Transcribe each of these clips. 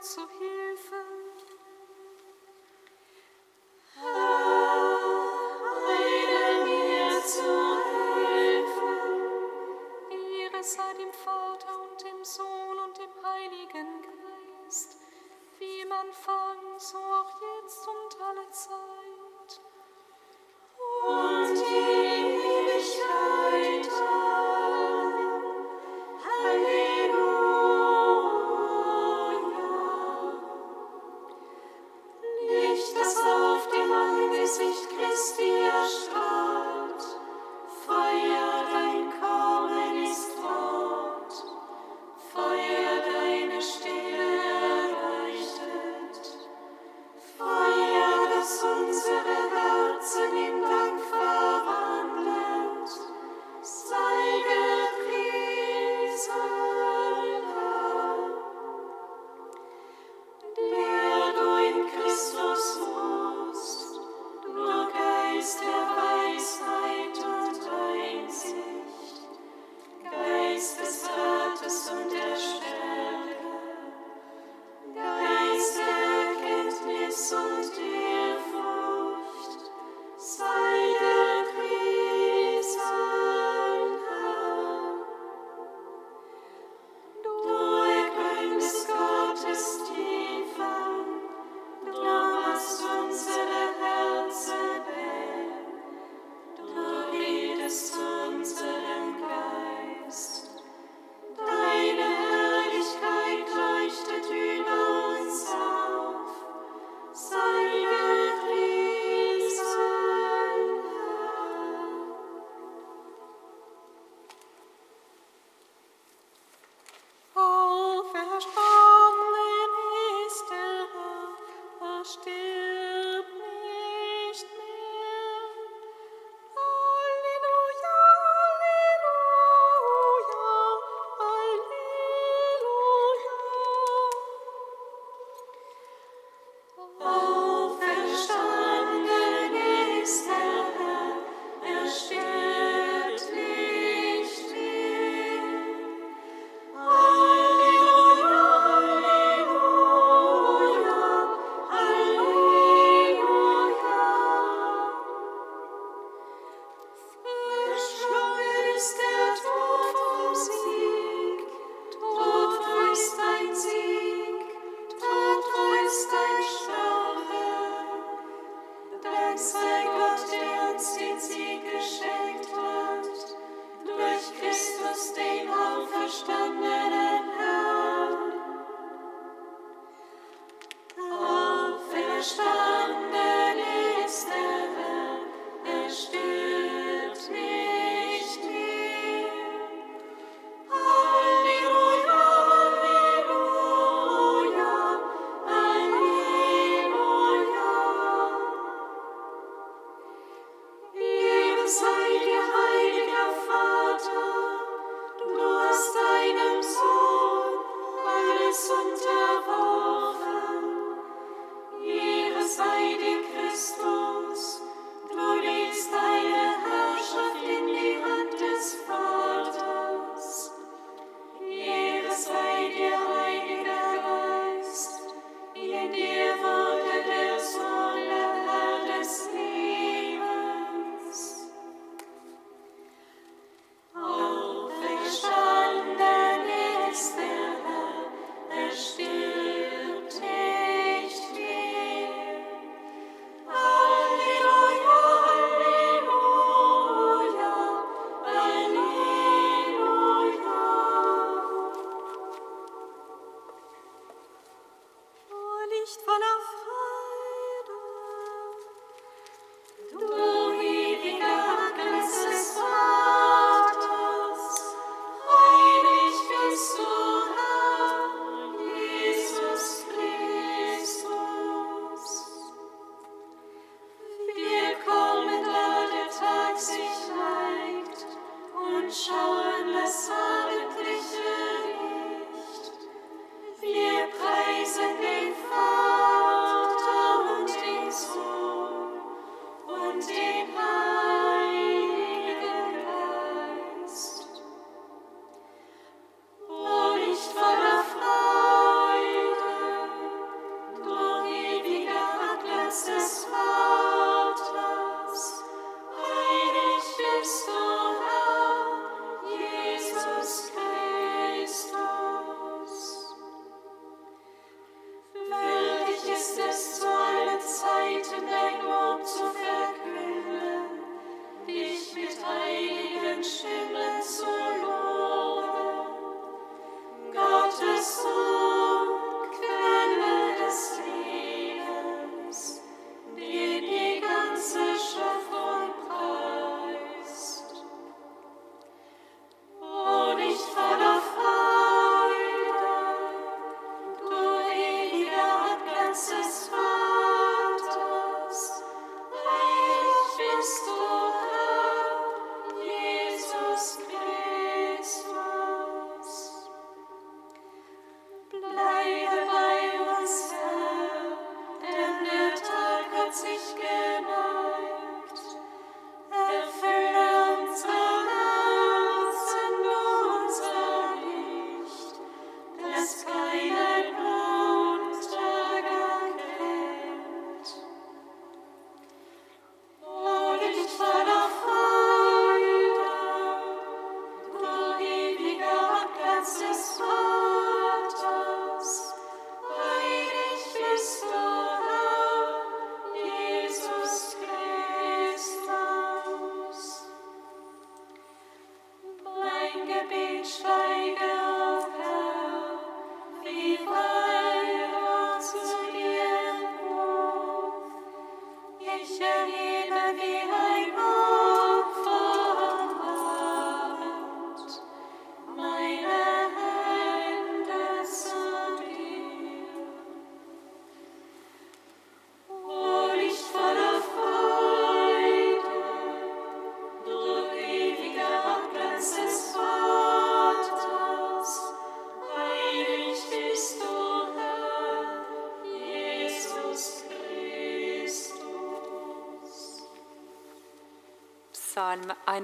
zu Hilfe.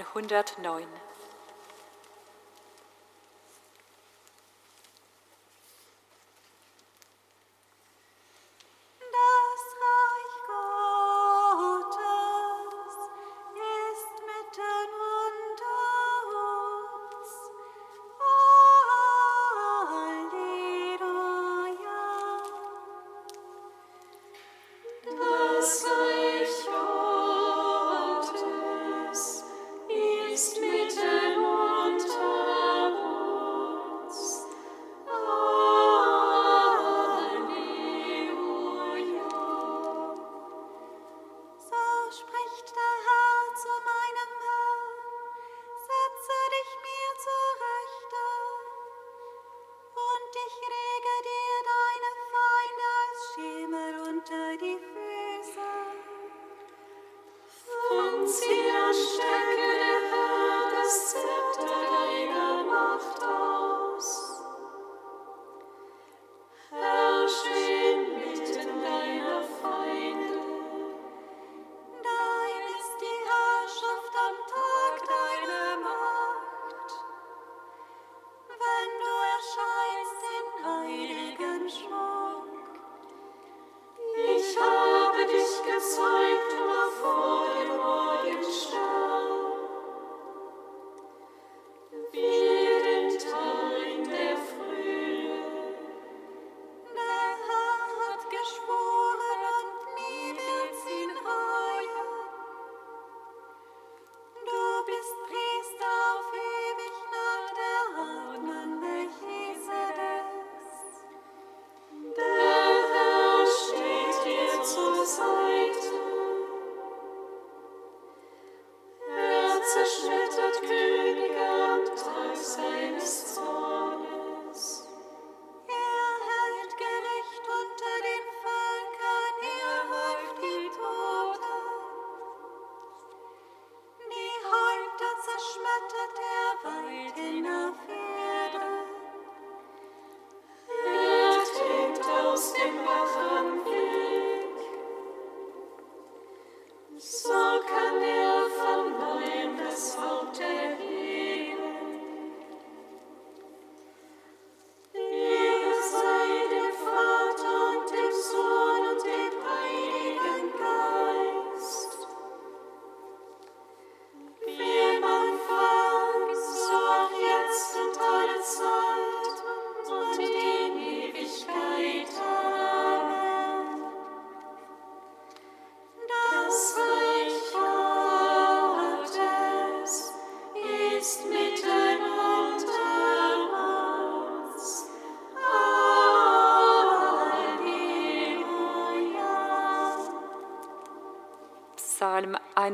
109.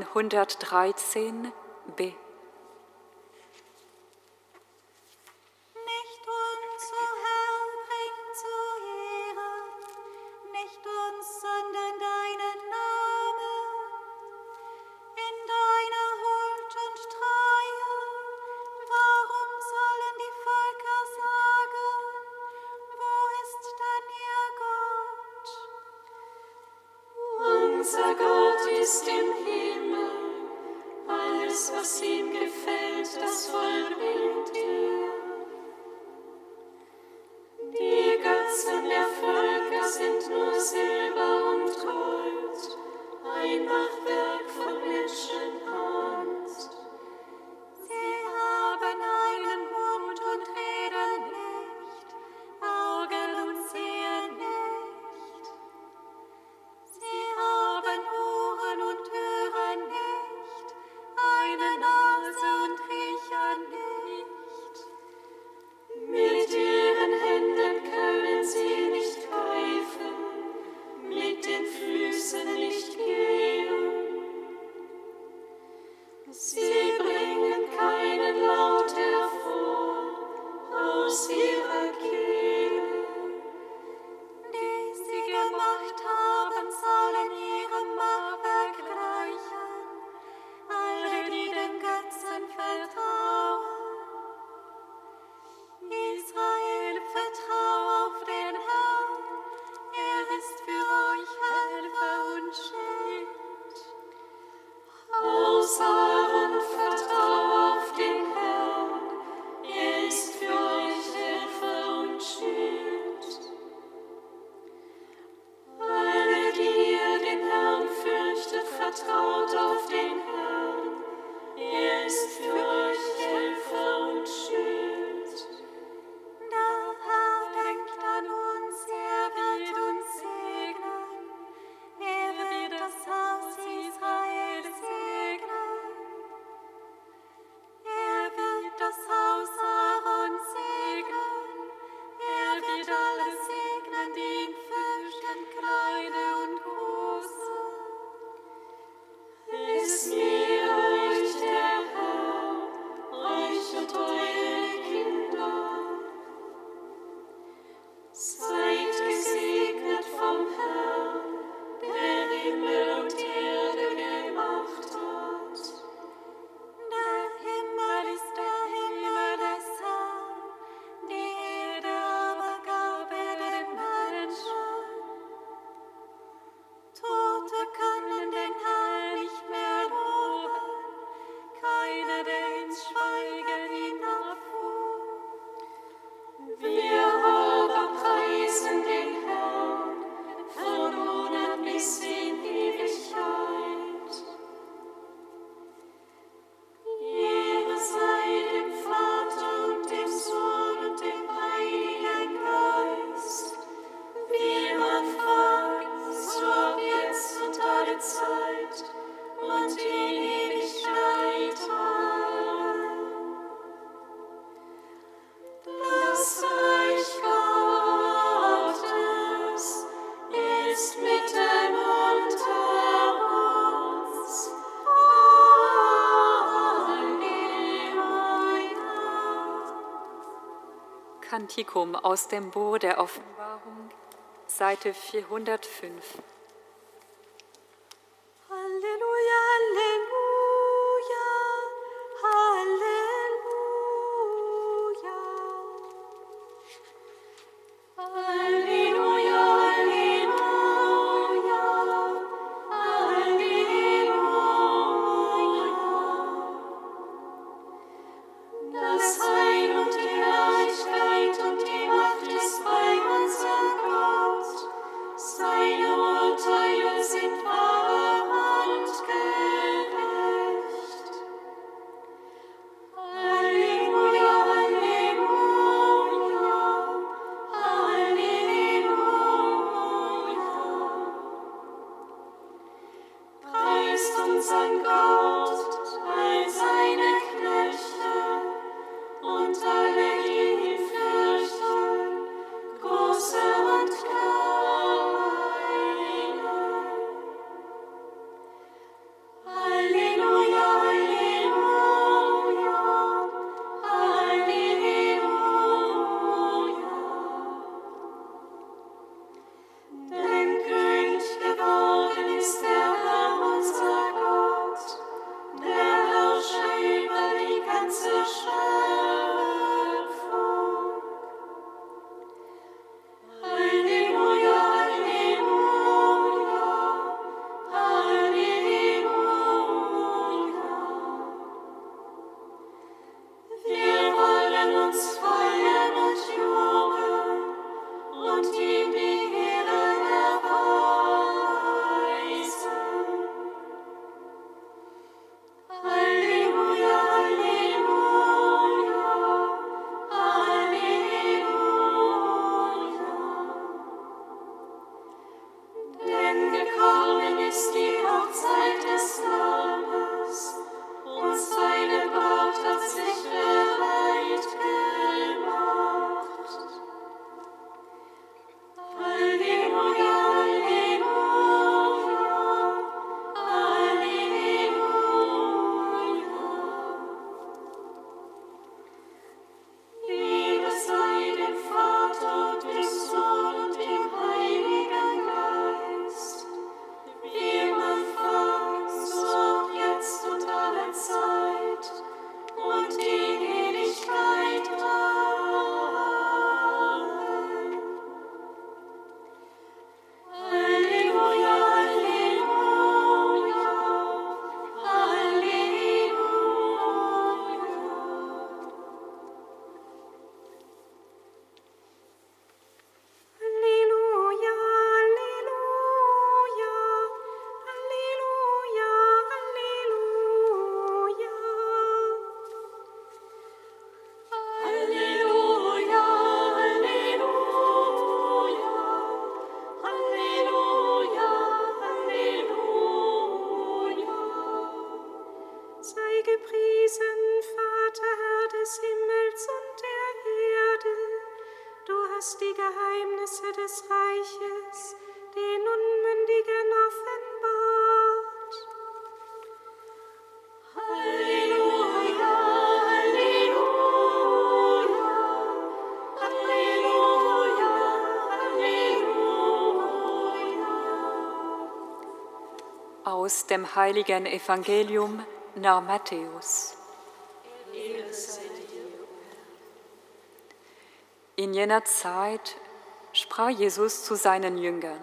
113 b. Kantikum aus dem Buch der Offenbarung, Seite 405. Aus dem heiligen Evangelium nach Matthäus. In jener Zeit sprach Jesus zu seinen Jüngern,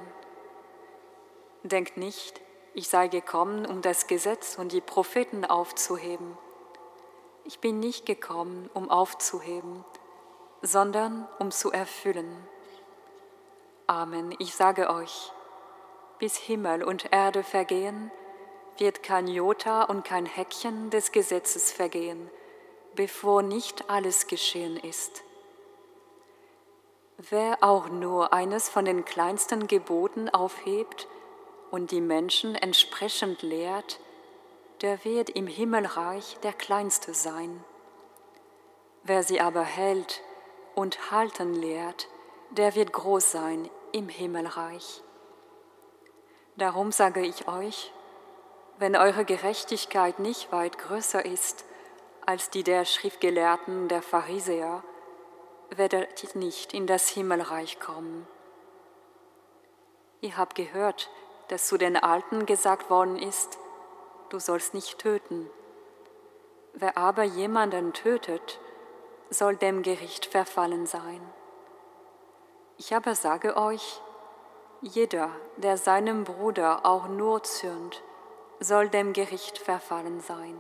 Denkt nicht, ich sei gekommen, um das Gesetz und die Propheten aufzuheben. Ich bin nicht gekommen, um aufzuheben, sondern um zu erfüllen. Amen, ich sage euch, bis Himmel und Erde vergehen, wird kein Jota und kein Häkchen des Gesetzes vergehen, bevor nicht alles geschehen ist. Wer auch nur eines von den kleinsten Geboten aufhebt und die Menschen entsprechend lehrt, der wird im Himmelreich der Kleinste sein. Wer sie aber hält und halten lehrt, der wird groß sein im Himmelreich. Darum sage ich euch, wenn eure Gerechtigkeit nicht weit größer ist als die der Schriftgelehrten der Pharisäer, werdet nicht in das Himmelreich kommen. Ihr habt gehört, dass zu den Alten gesagt worden ist, du sollst nicht töten. Wer aber jemanden tötet, soll dem Gericht verfallen sein. Ich aber sage euch, jeder, der seinem Bruder auch nur zürnt, soll dem Gericht verfallen sein.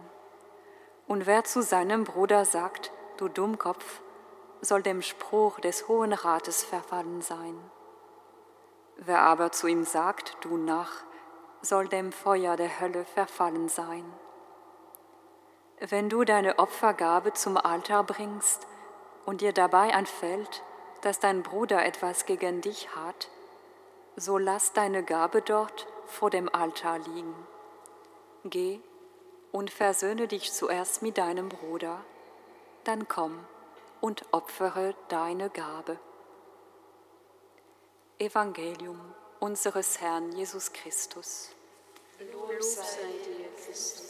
Und wer zu seinem Bruder sagt, du Dummkopf, soll dem Spruch des Hohen Rates verfallen sein. Wer aber zu ihm sagt, du nach, soll dem Feuer der Hölle verfallen sein. Wenn du deine Opfergabe zum Altar bringst und dir dabei anfällt, dass dein Bruder etwas gegen dich hat, so lass deine Gabe dort vor dem Altar liegen. Geh und versöhne dich zuerst mit deinem Bruder, dann komm und opfere deine Gabe. Evangelium unseres Herrn Jesus Christus. Lob sei dir, Christus.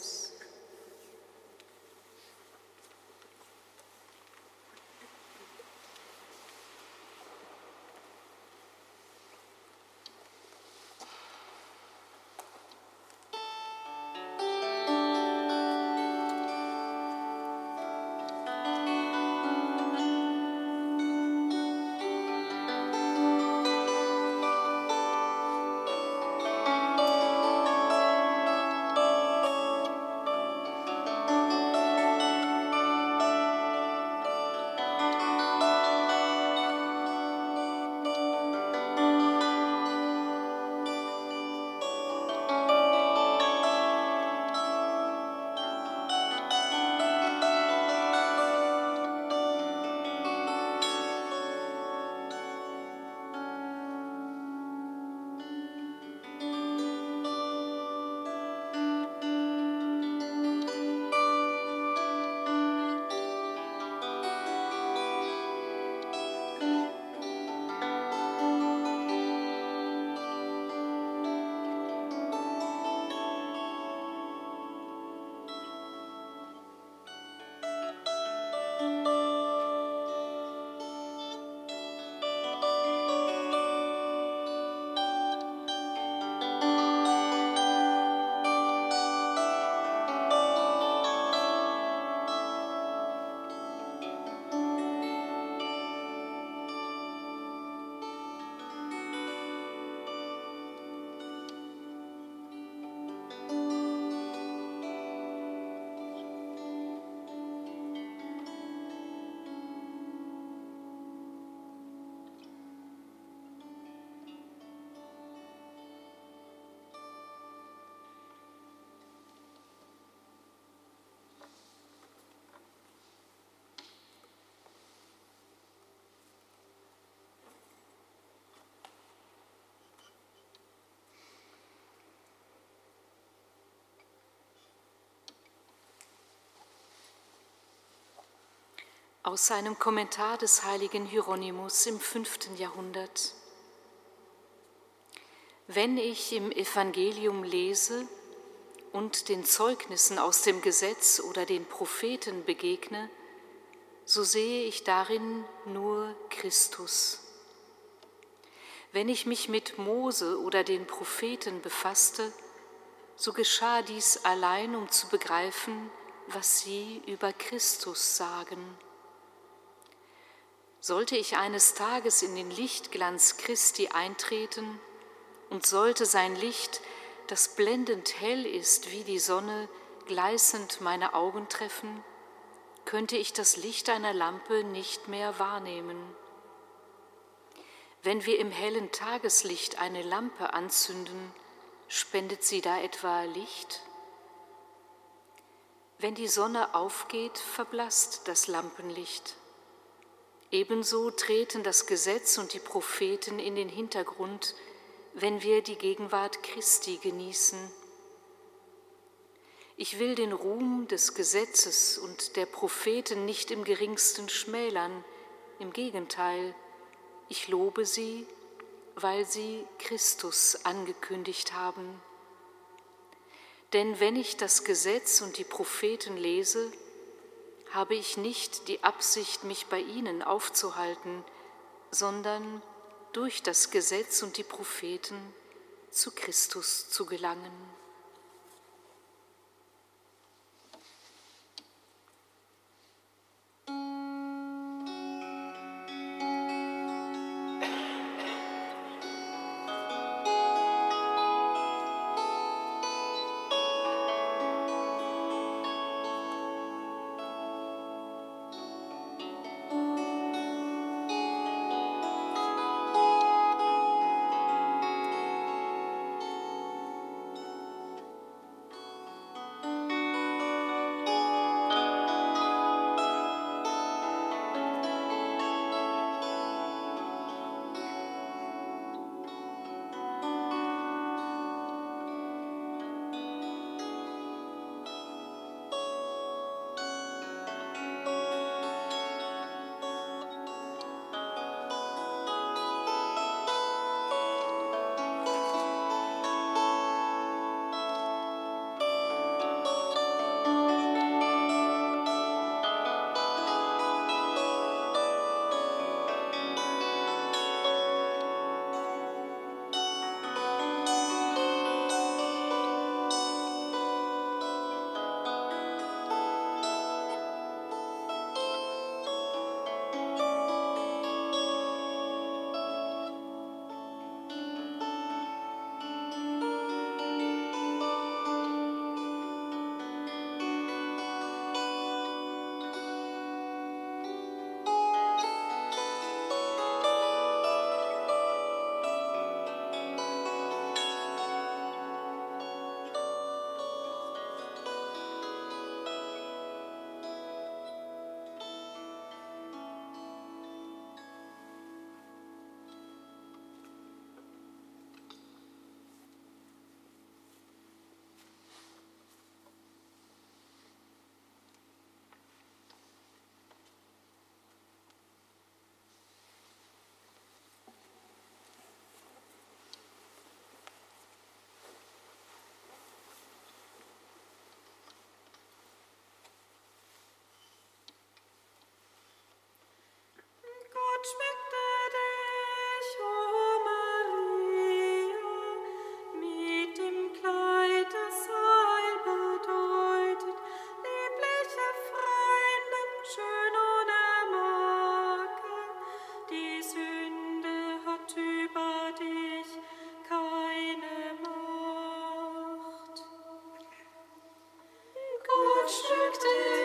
Aus seinem Kommentar des heiligen Hieronymus im fünften Jahrhundert. Wenn ich im Evangelium lese und den Zeugnissen aus dem Gesetz oder den Propheten begegne, so sehe ich darin nur Christus. Wenn ich mich mit Mose oder den Propheten befasste, so geschah dies allein, um zu begreifen, was sie über Christus sagen. Sollte ich eines Tages in den Lichtglanz Christi eintreten und sollte sein Licht, das blendend hell ist wie die Sonne, gleißend meine Augen treffen, könnte ich das Licht einer Lampe nicht mehr wahrnehmen. Wenn wir im hellen Tageslicht eine Lampe anzünden, spendet sie da etwa Licht? Wenn die Sonne aufgeht, verblasst das Lampenlicht. Ebenso treten das Gesetz und die Propheten in den Hintergrund, wenn wir die Gegenwart Christi genießen. Ich will den Ruhm des Gesetzes und der Propheten nicht im geringsten schmälern, im Gegenteil, ich lobe sie, weil sie Christus angekündigt haben. Denn wenn ich das Gesetz und die Propheten lese, habe ich nicht die Absicht, mich bei ihnen aufzuhalten, sondern durch das Gesetz und die Propheten zu Christus zu gelangen. Looked in.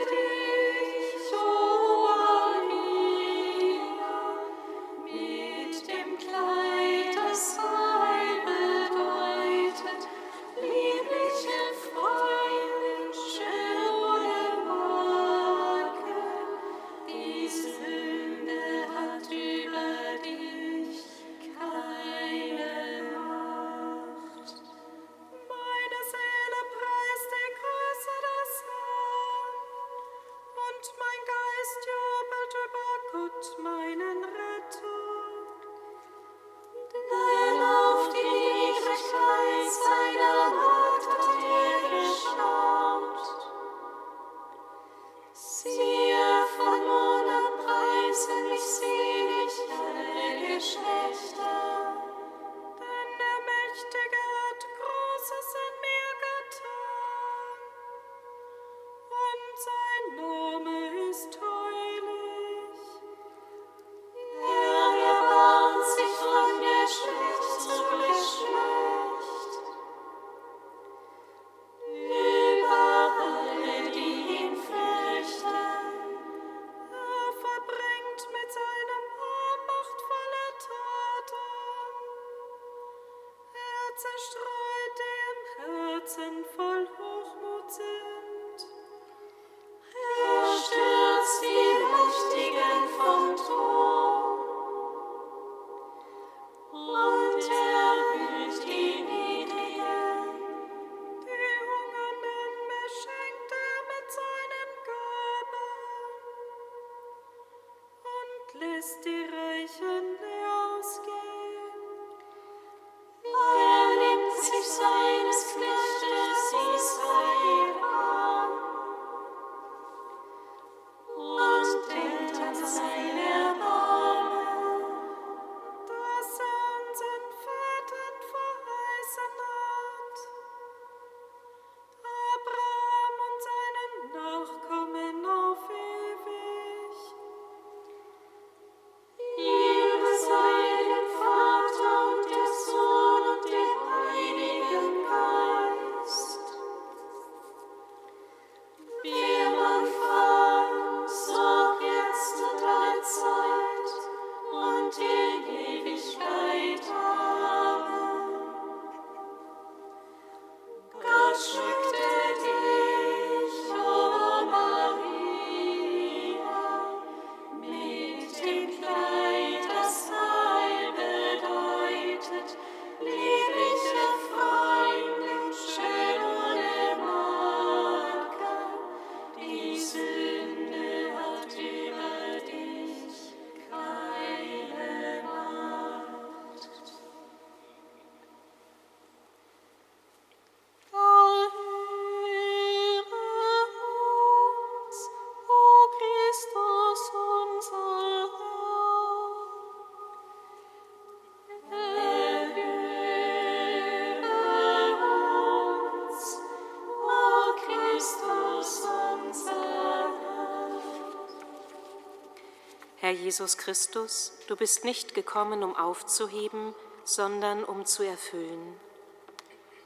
Jesus Christus, du bist nicht gekommen, um aufzuheben, sondern um zu erfüllen.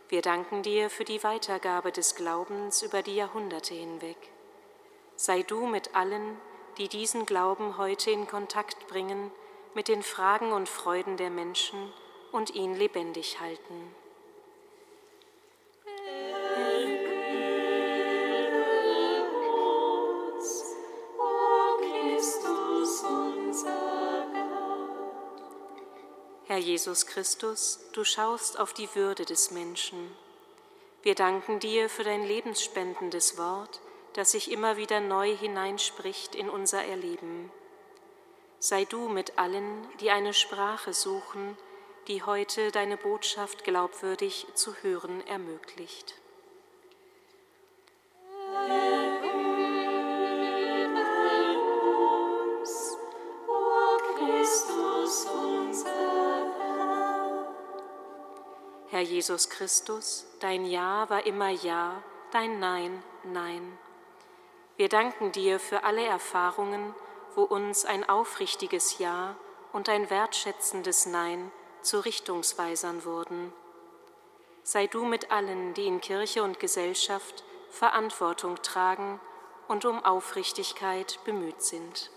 Wir danken dir für die Weitergabe des Glaubens über die Jahrhunderte hinweg. Sei du mit allen, die diesen Glauben heute in Kontakt bringen, mit den Fragen und Freuden der Menschen und ihn lebendig halten. Jesus Christus, du schaust auf die Würde des Menschen. Wir danken dir für dein lebensspendendes Wort, das sich immer wieder neu hineinspricht in unser Erleben. Sei du mit allen, die eine Sprache suchen, die heute deine Botschaft glaubwürdig zu hören ermöglicht. Herr Jesus Christus, dein Ja war immer Ja, dein Nein, Nein. Wir danken dir für alle Erfahrungen, wo uns ein aufrichtiges Ja und ein wertschätzendes Nein zu Richtungsweisern wurden. Sei du mit allen, die in Kirche und Gesellschaft Verantwortung tragen und um Aufrichtigkeit bemüht sind.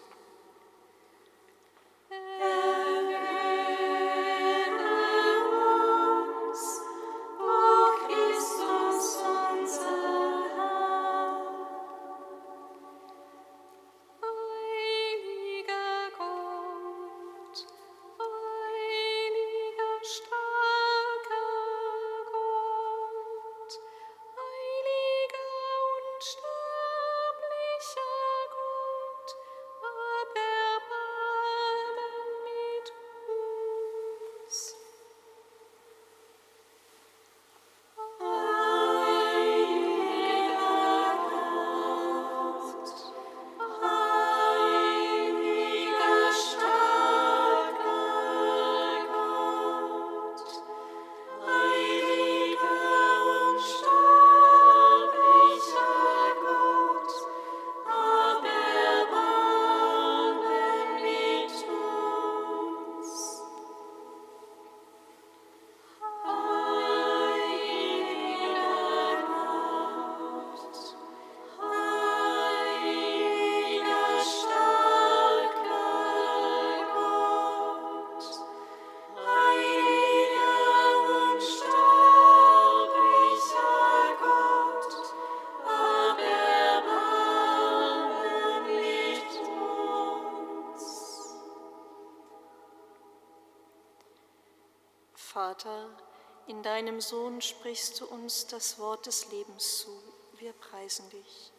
Vater, in deinem Sohn sprichst du uns das Wort des Lebens zu. Wir preisen dich.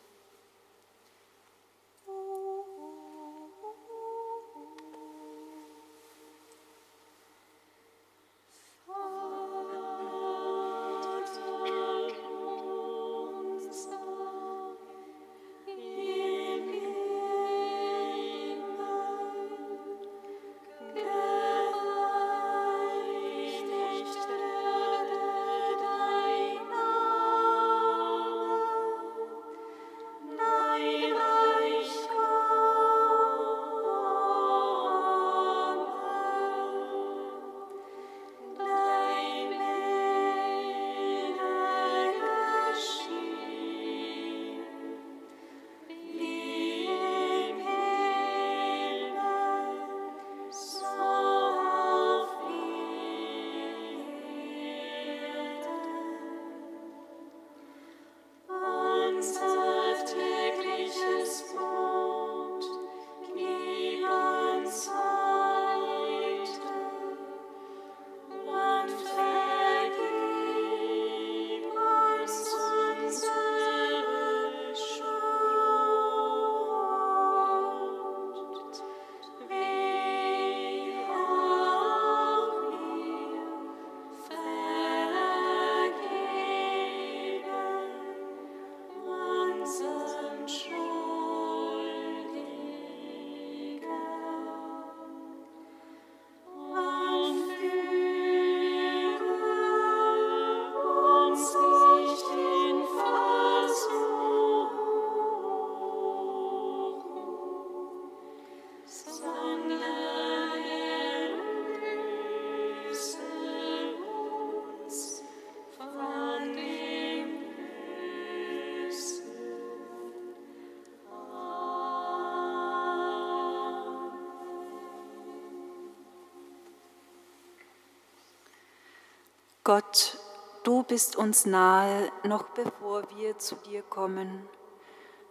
Gott, du bist uns nahe, noch bevor wir zu dir kommen.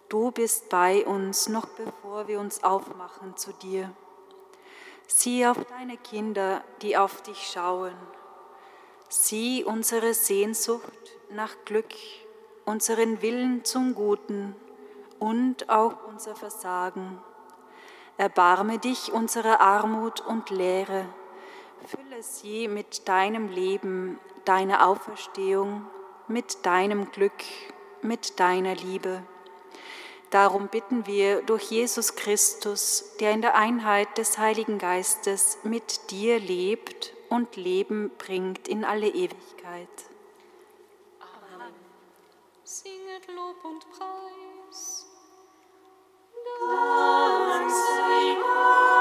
Du bist bei uns, noch bevor wir uns aufmachen zu dir. Sieh auf deine Kinder, die auf dich schauen. Sieh unsere Sehnsucht nach Glück, unseren Willen zum Guten und auch unser Versagen. Erbarme dich unserer Armut und Leere Fülle sie mit deinem Leben, deiner Auferstehung, mit deinem Glück, mit deiner Liebe. Darum bitten wir durch Jesus Christus, der in der Einheit des Heiligen Geistes mit dir lebt und Leben bringt in alle Ewigkeit. Amen. Singet Lob und Preis. Dank sei